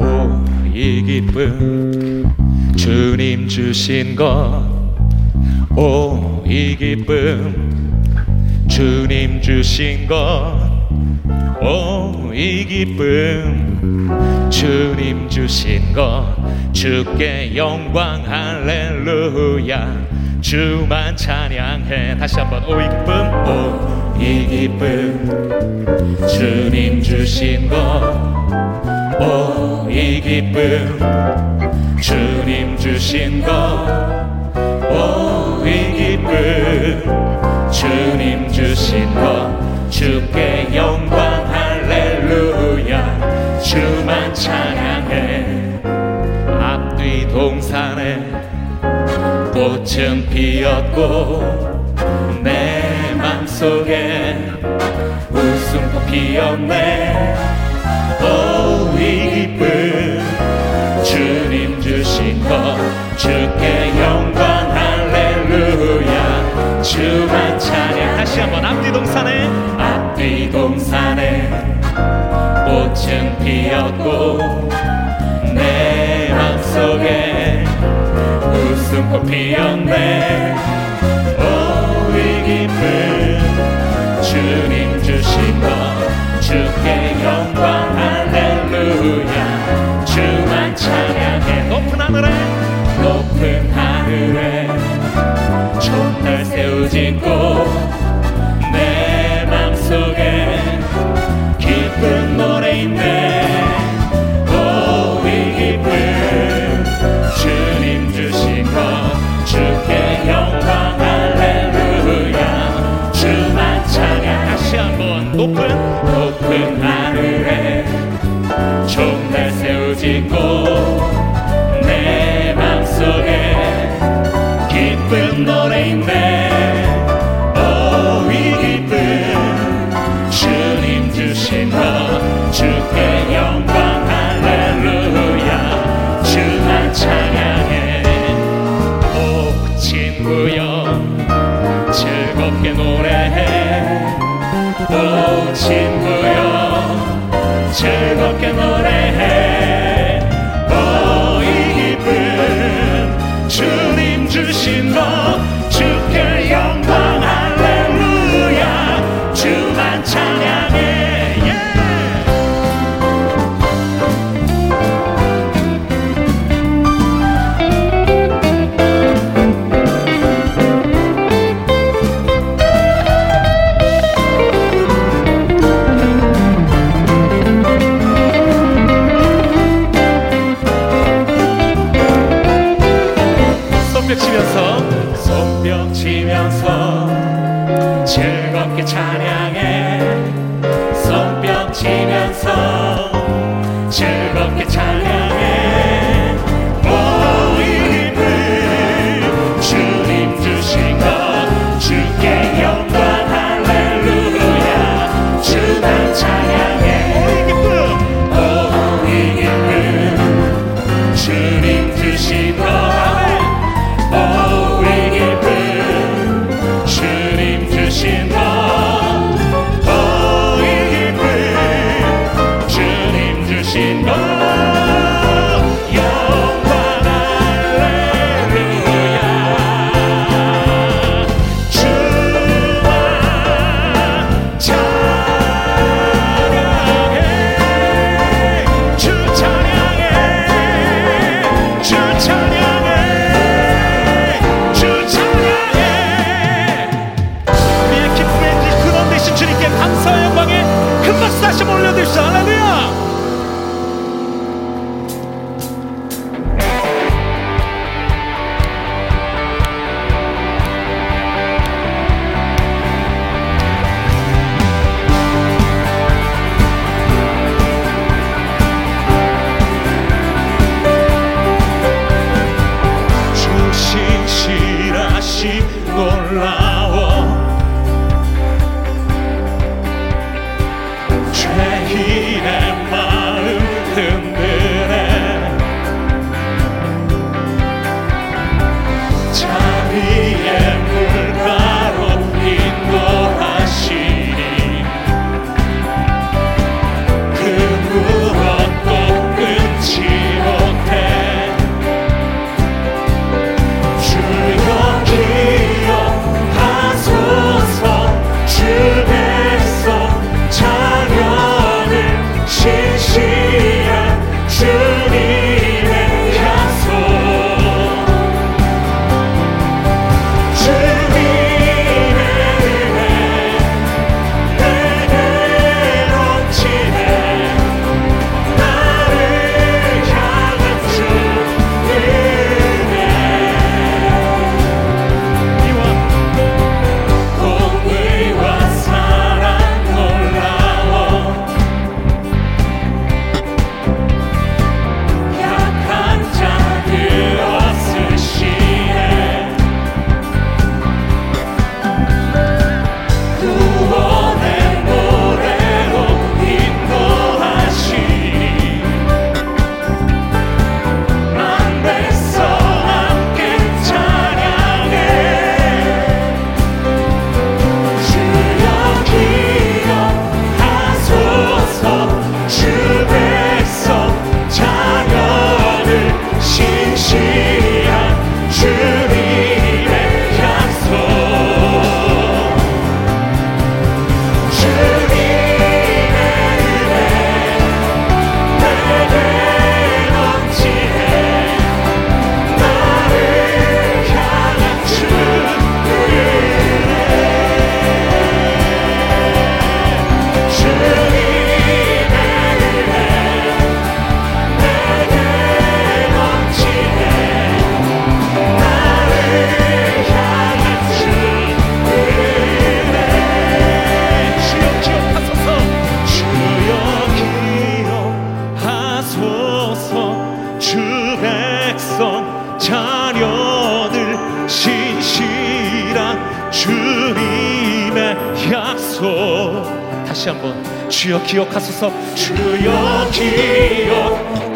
오이 기쁨 주님 주신 것오 이 기쁨 주님 주신 것오 이 기쁨 주님 주신 것. 주께 영광 할렐루야. 주만 찬양해. 다시 한번 오이 기쁨. 오이 기쁨 주님 주신 것오 이 기쁨. 주님 주신 것오 이 기쁨. 주님 주신 것 주께 영광 할렐루야. 주만 찬양해. 앞뒤 동산에 꽃은 피었고 내 맘속에 피었네 오이 기쁨. 주님 주신 것 주께 영광 할렐루야. 주만 찬양. 다시 한번 앞뒤 동산에. 앞뒤 동산에 꽃은 피었고 내 맘속에 웃음꽃 피었네 하늘에 높은 하늘에 촛날 세우짖고 함께 찬양해. 주여 기억하소서. 주여 기억.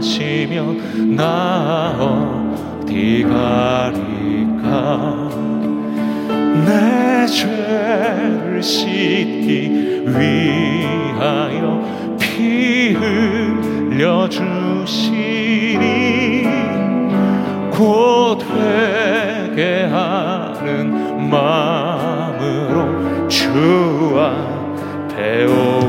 하시면 나 어디 가리까? 내 죄를 씻기 위하여 피 흘려주시니 곧 회개 하는 마음으로 주와 배우